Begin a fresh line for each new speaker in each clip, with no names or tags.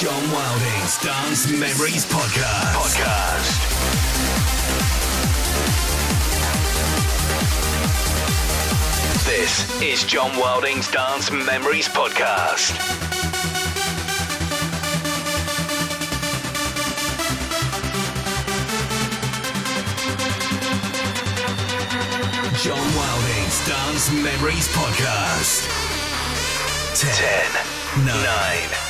John Wilding's Dance Memories Podcast.
Podcast. This is John Wilding's Dance Memories Podcast.
John Wilding's Dance Memories Podcast.
10, 9, 8,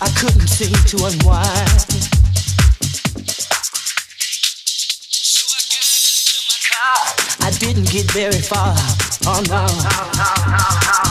I
couldn't
seem to unwind. So I got into my car. I didn't get very far. Oh no.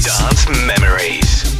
Dance Memories.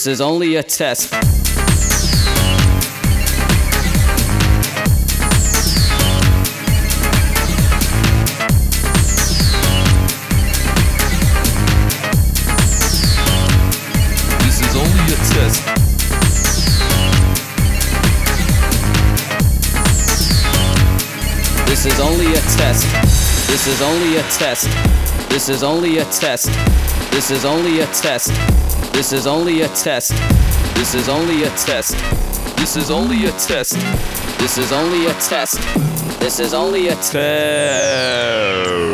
This is only a test.
This is only a test.
This is only a test.
This is only a test. This is only a test. This is only a test. This is only a test. This is only a test. This is only a test.
This is only a test.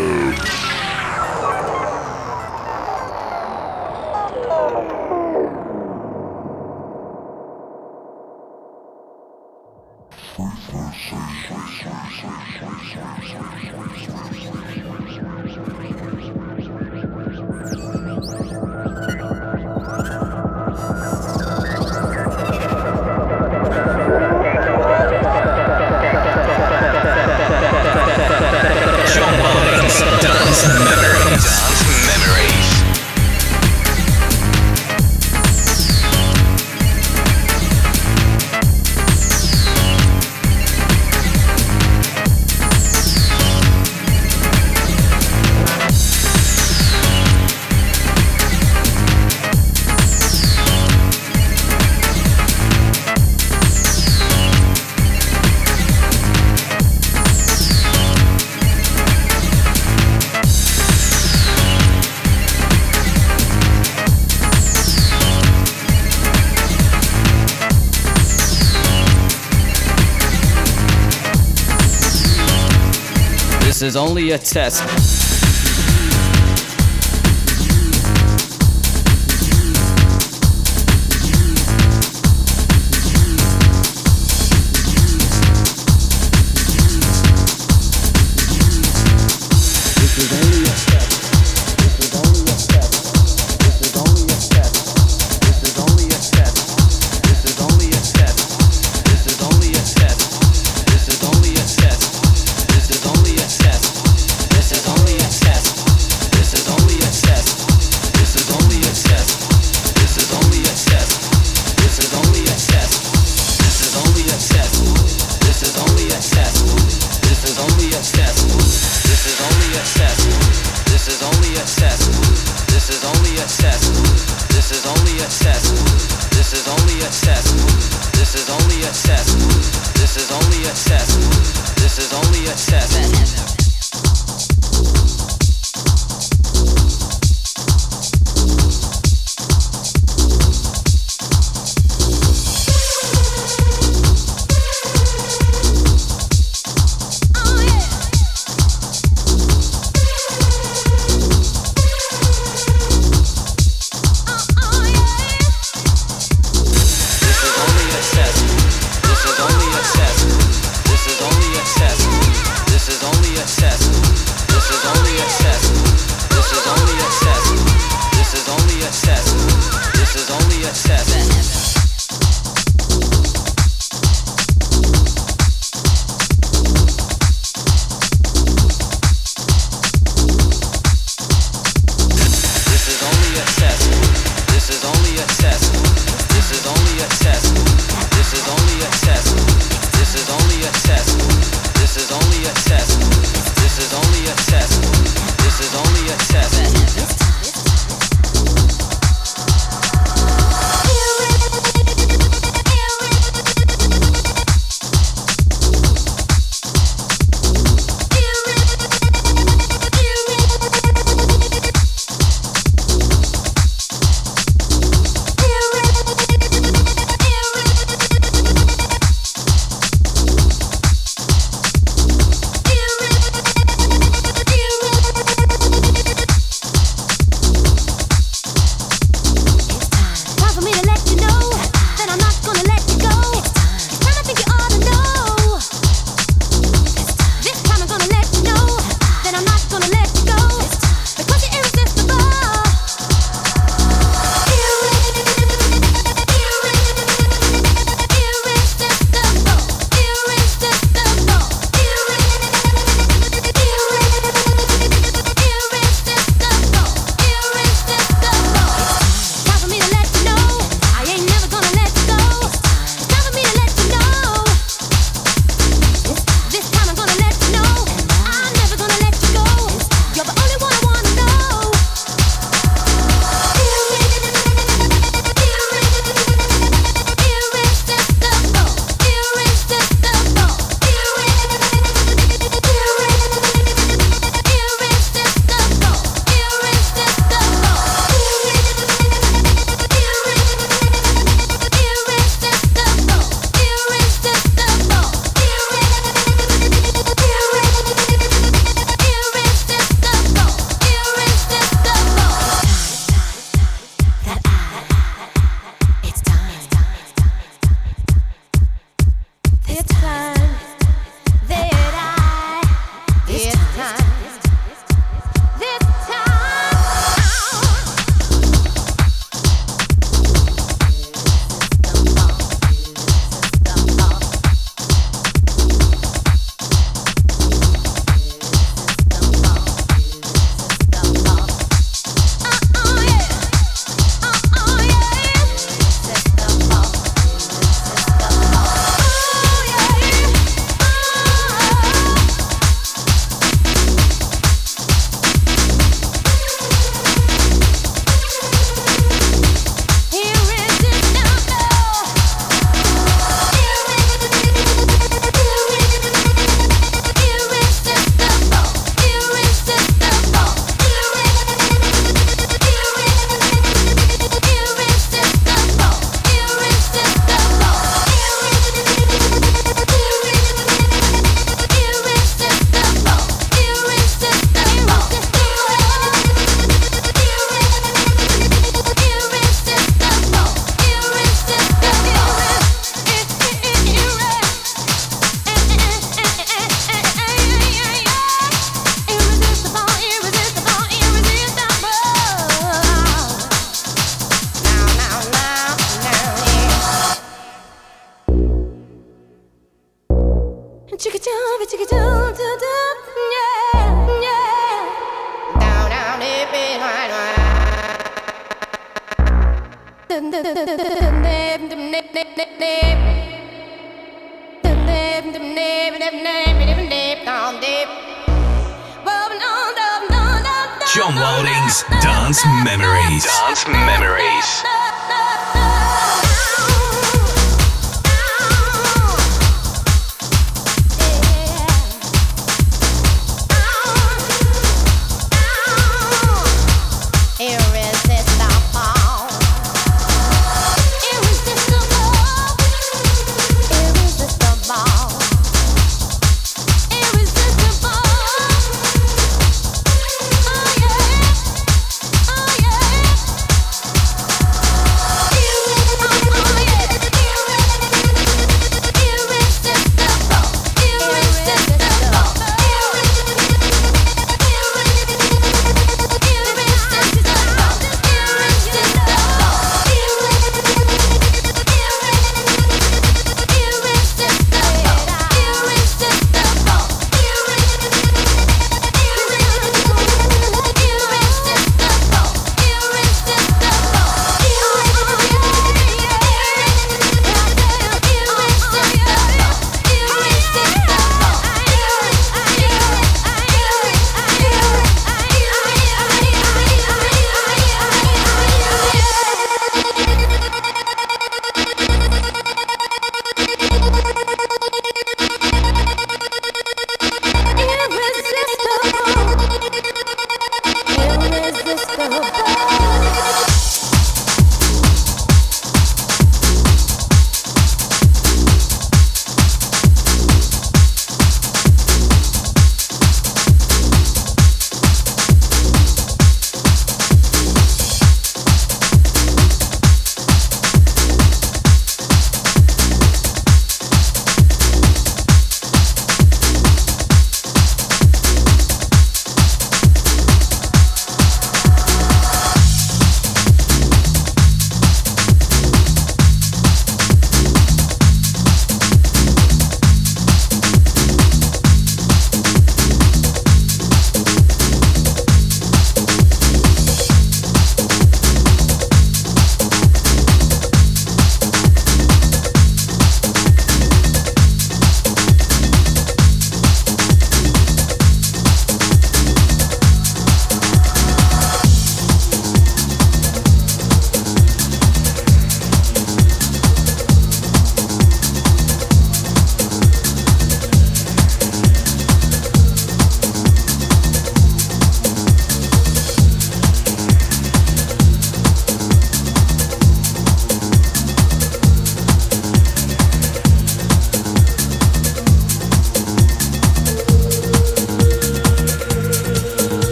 your test.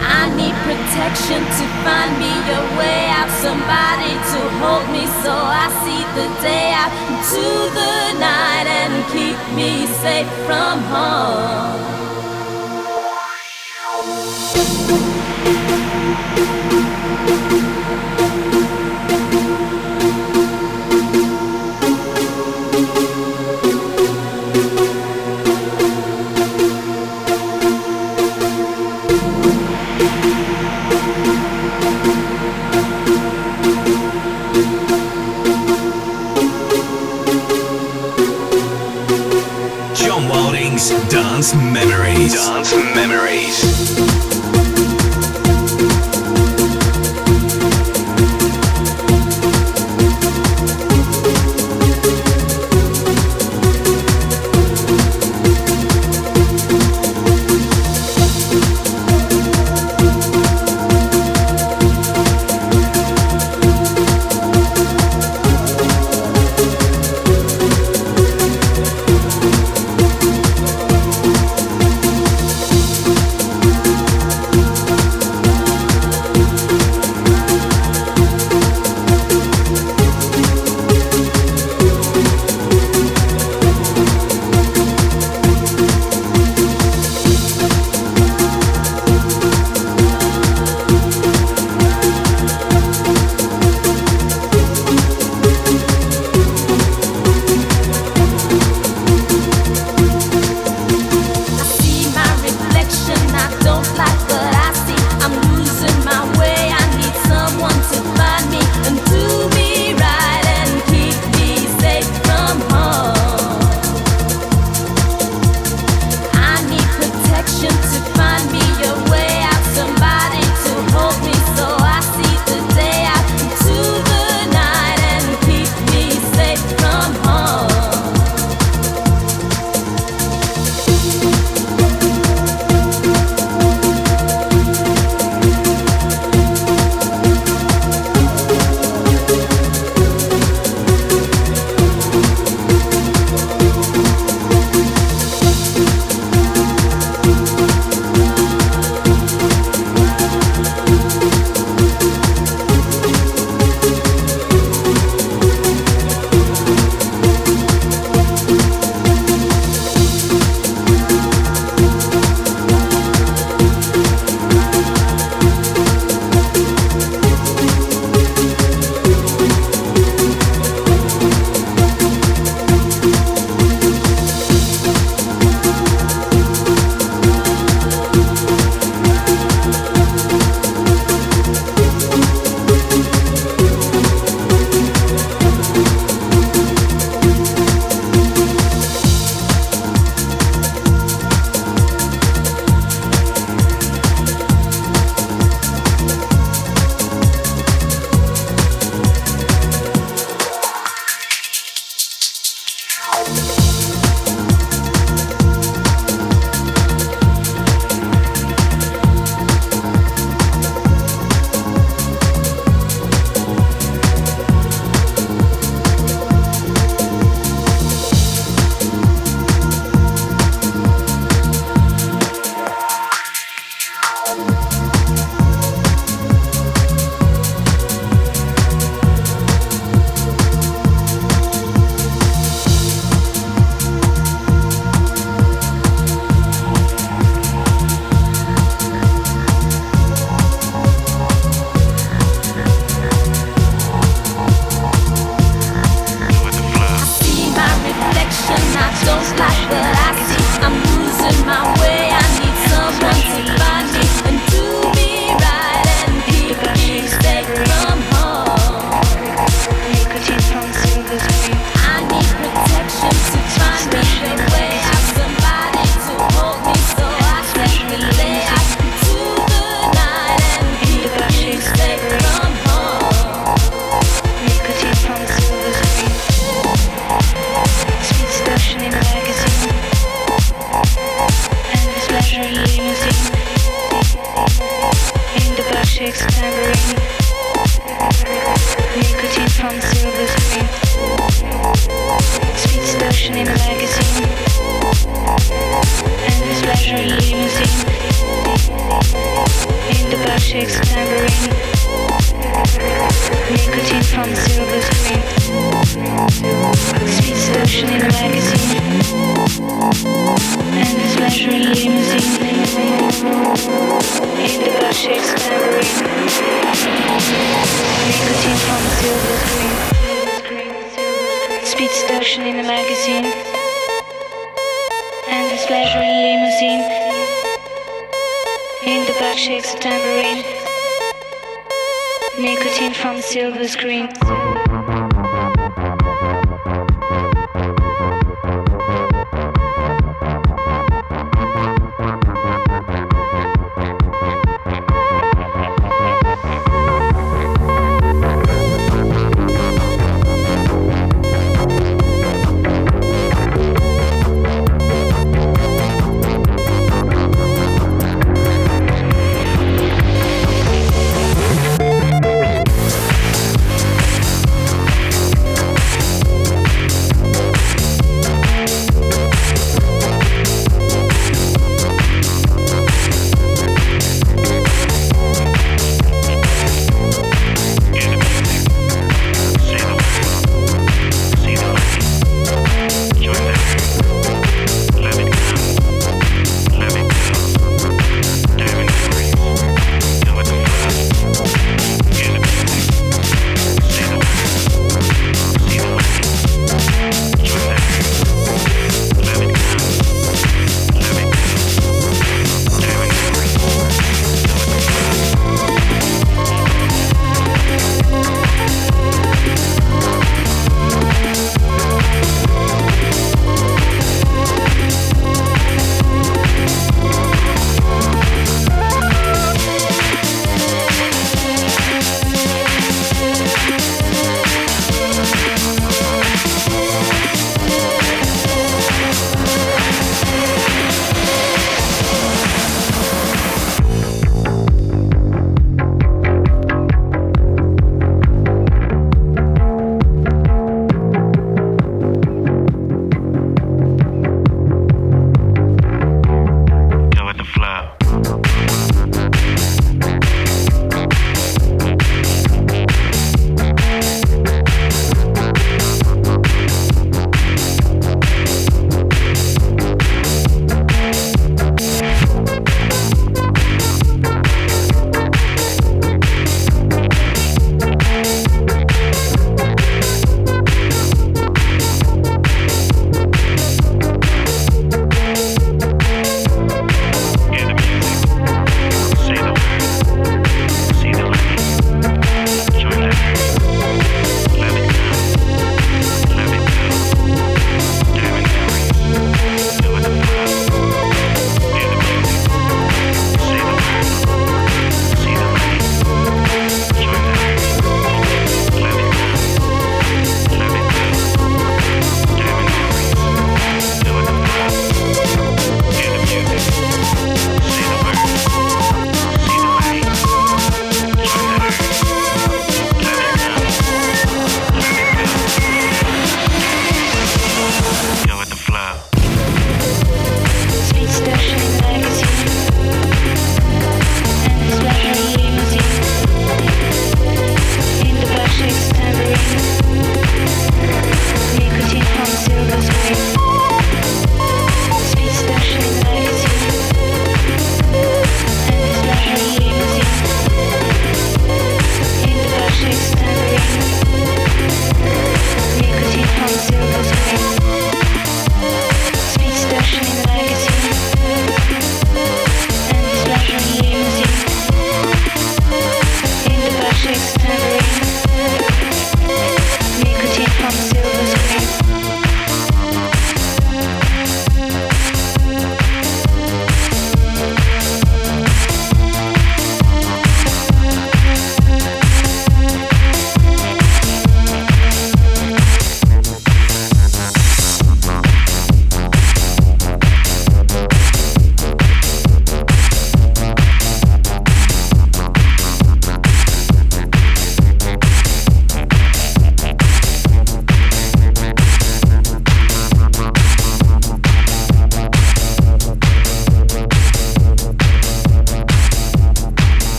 I need protection
to find me a way out, somebody to hold me so I see the day out into the night and keep me safe from harm.
Thank you. Dance Memories.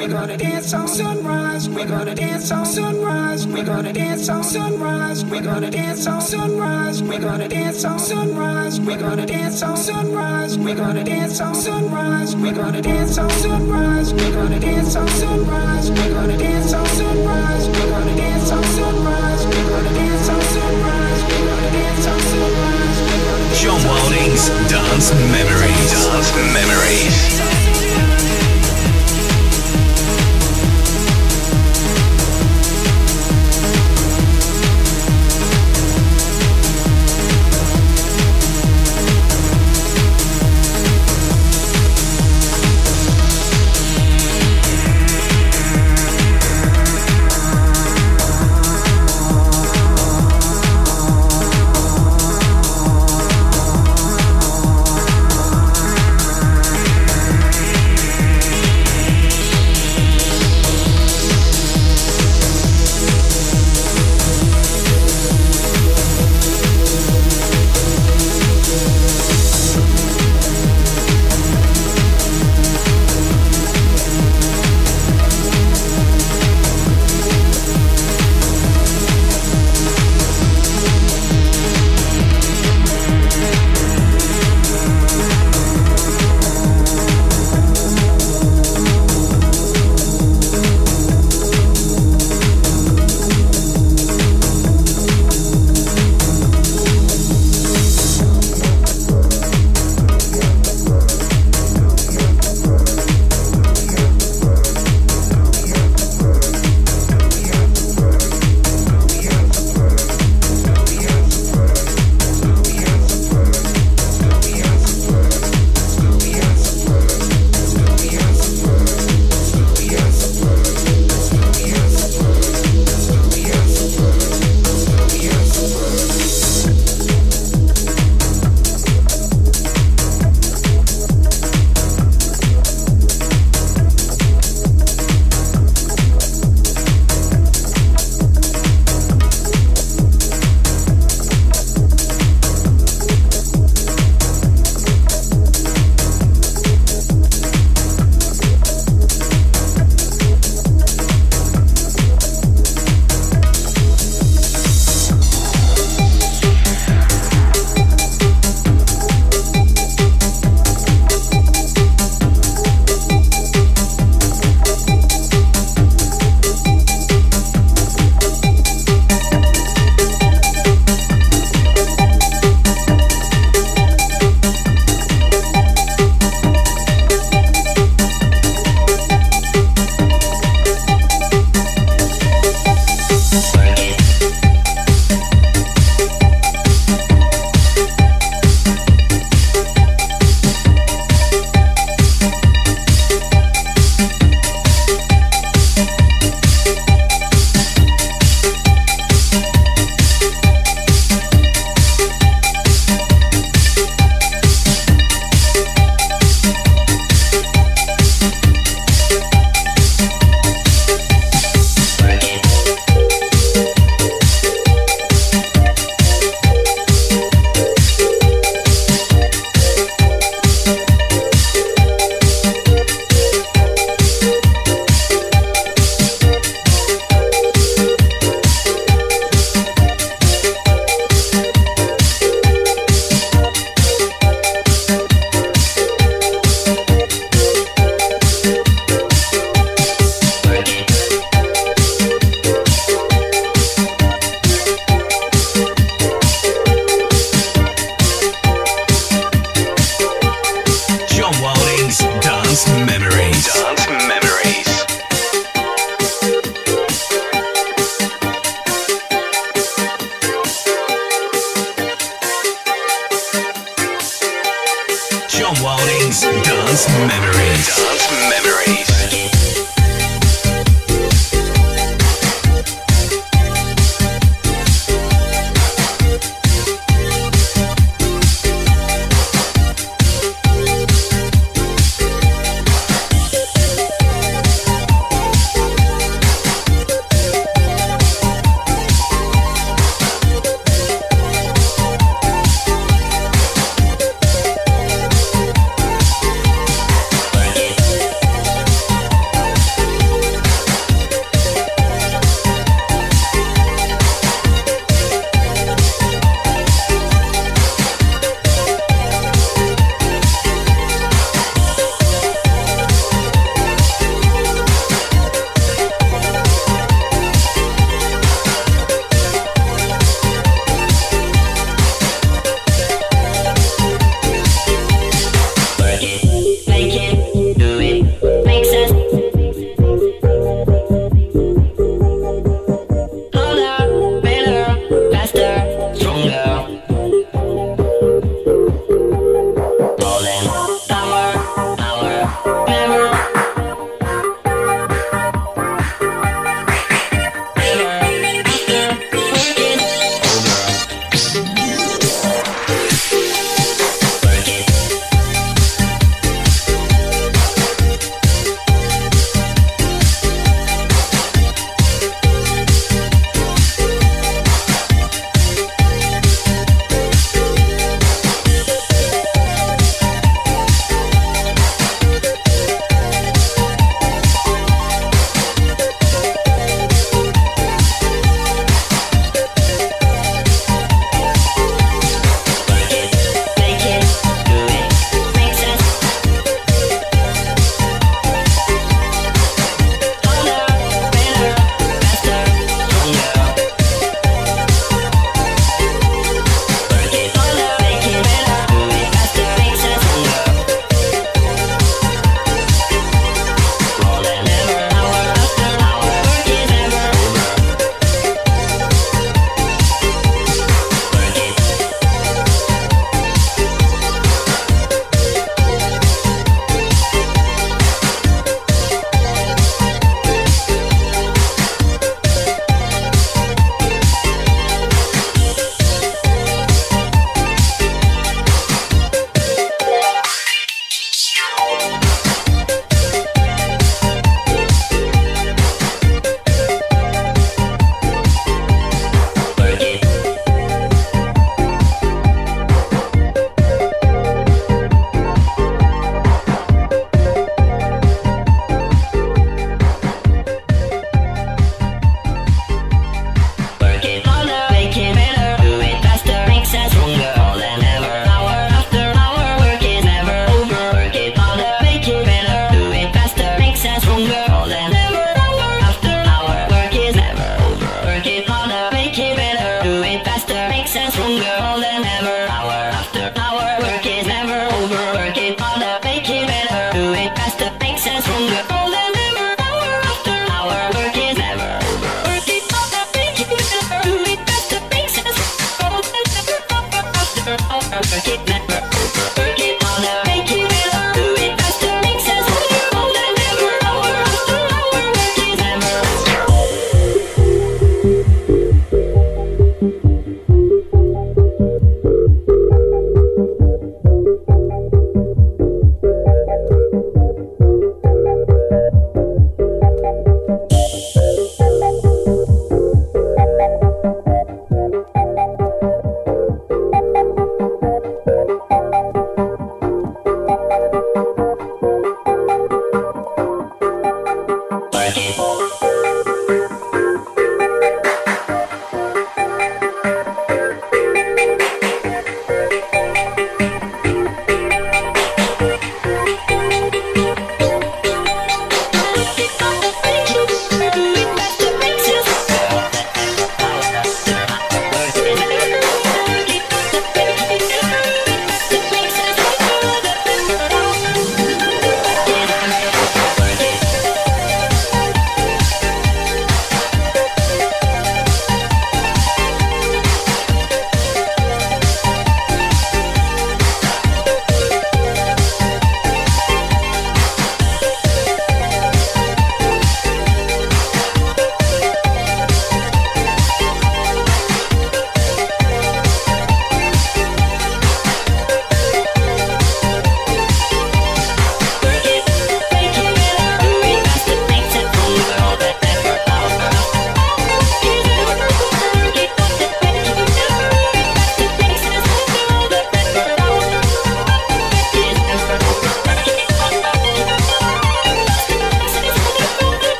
We're gonna dance on sunrise. We're gonna dance on sunrise. We're gonna dance on sunrise. We're gonna dance on sunrise. We're gonna dance on sunrise. We're gonna dance on sunrise. We're gonna dance on sunrise. We're gonna dance on sunrise. We're gonna dance on sunrise. We're gonna dance on sunrise. We're gonna dance on sunrise. We're gonna dance on sunrise. We're gonna dance on sunrise.
John Wilding's Dance Memories. Dance Memories.